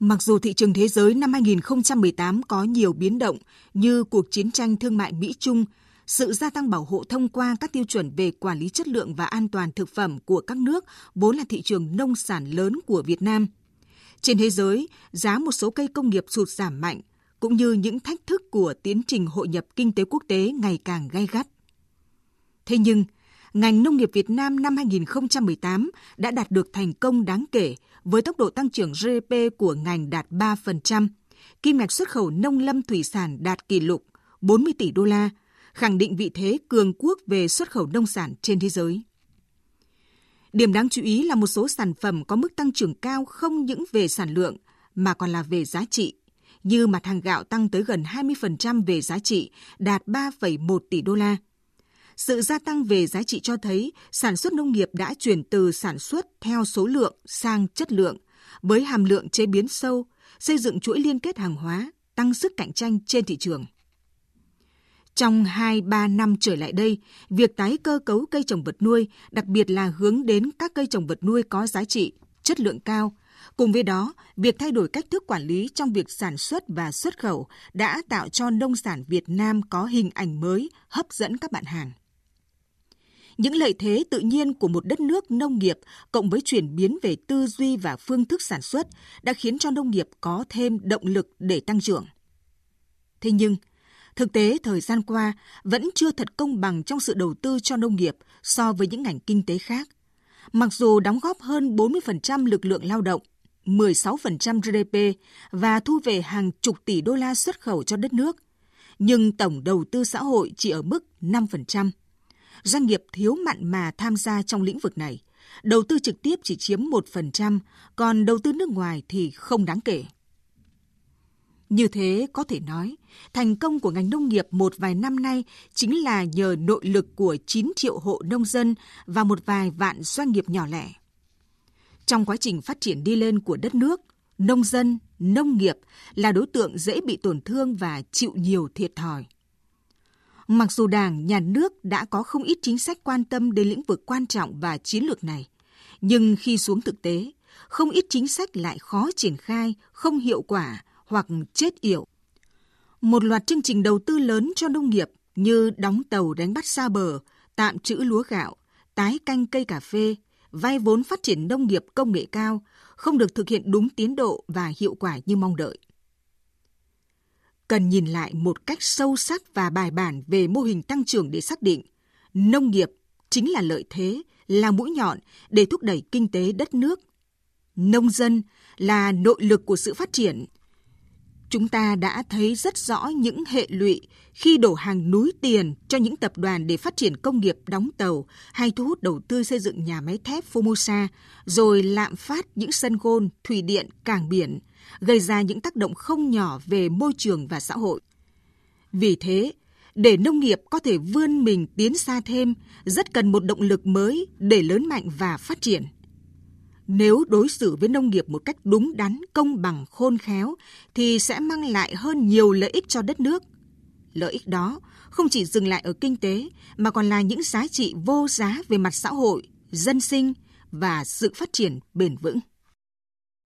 Mặc dù thị trường thế giới năm 2018 có nhiều biến động như cuộc chiến tranh thương mại Mỹ-Trung, sự gia tăng bảo hộ thông qua các tiêu chuẩn về quản lý chất lượng và an toàn thực phẩm của các nước vốn là thị trường nông sản lớn của Việt Nam. Trên thế giới, giá một số cây công nghiệp sụt giảm mạnh, cũng như những thách thức của tiến trình hội nhập kinh tế quốc tế ngày càng gay gắt. Thế nhưng, ngành nông nghiệp Việt Nam năm 2018 đã đạt được thành công đáng kể với tốc độ tăng trưởng GDP của ngành đạt 3%, kim ngạch xuất khẩu nông lâm thủy sản đạt kỷ lục 40 tỷ đô la, khẳng định vị thế cường quốc về xuất khẩu nông sản trên thế giới. Điểm đáng chú ý là một số sản phẩm có mức tăng trưởng cao không những về sản lượng mà còn là về giá trị, như mặt hàng gạo tăng tới gần 20% về giá trị, đạt 3,1 tỷ đô la. Sự gia tăng về giá trị cho thấy sản xuất nông nghiệp đã chuyển từ sản xuất theo số lượng sang chất lượng, với hàm lượng chế biến sâu, xây dựng chuỗi liên kết hàng hóa, tăng sức cạnh tranh trên thị trường. Trong 2-3 năm trở lại đây, việc tái cơ cấu cây trồng vật nuôi, đặc biệt là hướng đến các cây trồng vật nuôi có giá trị, chất lượng cao, Cùng với đó, việc thay đổi cách thức quản lý trong việc sản xuất và xuất khẩu đã tạo cho nông sản Việt Nam có hình ảnh mới, hấp dẫn các bạn hàng. Những lợi thế tự nhiên của một đất nước nông nghiệp cộng với chuyển biến về tư duy và phương thức sản xuất đã khiến cho nông nghiệp có thêm động lực để tăng trưởng. Thế nhưng, thực tế thời gian qua vẫn chưa thật công bằng trong sự đầu tư cho nông nghiệp so với những ngành kinh tế khác. Mặc dù đóng góp hơn 40% lực lượng lao động, 16% GDP và thu về hàng chục tỷ đô la xuất khẩu cho đất nước, nhưng tổng đầu tư xã hội chỉ ở mức 5%. Doanh nghiệp thiếu mặn mà tham gia trong lĩnh vực này. Đầu tư trực tiếp chỉ chiếm 1%, còn đầu tư nước ngoài thì không đáng kể. Như thế có thể nói, thành công của ngành nông nghiệp một vài năm nay chính là nhờ nội lực của 9 triệu hộ nông dân và một vài vạn doanh nghiệp nhỏ lẻ. Trong quá trình phát triển đi lên của đất nước, nông dân, nông nghiệp là đối tượng dễ bị tổn thương và chịu nhiều thiệt thòi. Mặc dù Đảng, Nhà nước đã có không ít chính sách quan tâm đến lĩnh vực quan trọng và chiến lược này, nhưng khi xuống thực tế, không ít chính sách lại khó triển khai, không hiệu quả hoặc chết yểu. Một loạt chương trình đầu tư lớn cho nông nghiệp như đóng tàu đánh bắt xa bờ, tạm trữ lúa gạo, tái canh cây cà phê, vay vốn phát triển nông nghiệp công nghệ cao không được thực hiện đúng tiến độ và hiệu quả như mong đợi. Cần nhìn lại một cách sâu sắc và bài bản về mô hình tăng trưởng để xác định. Nông nghiệp chính là lợi thế, là mũi nhọn để thúc đẩy kinh tế đất nước. Nông dân là nội lực của sự phát triển – Chúng ta đã thấy rất rõ những hệ lụy khi đổ hàng núi tiền cho những tập đoàn để phát triển công nghiệp đóng tàu hay thu hút đầu tư xây dựng nhà máy thép Formosa, rồi lạm phát những sân gôn, thủy điện, cảng biển, gây ra những tác động không nhỏ về môi trường và xã hội. Vì thế, để nông nghiệp có thể vươn mình tiến xa thêm, rất cần một động lực mới để lớn mạnh và phát triển. Nếu đối xử với nông nghiệp một cách đúng đắn, công bằng, khôn khéo thì sẽ mang lại hơn nhiều lợi ích cho đất nước. Lợi ích đó không chỉ dừng lại ở kinh tế mà còn là những giá trị vô giá về mặt xã hội, dân sinh và sự phát triển bền vững.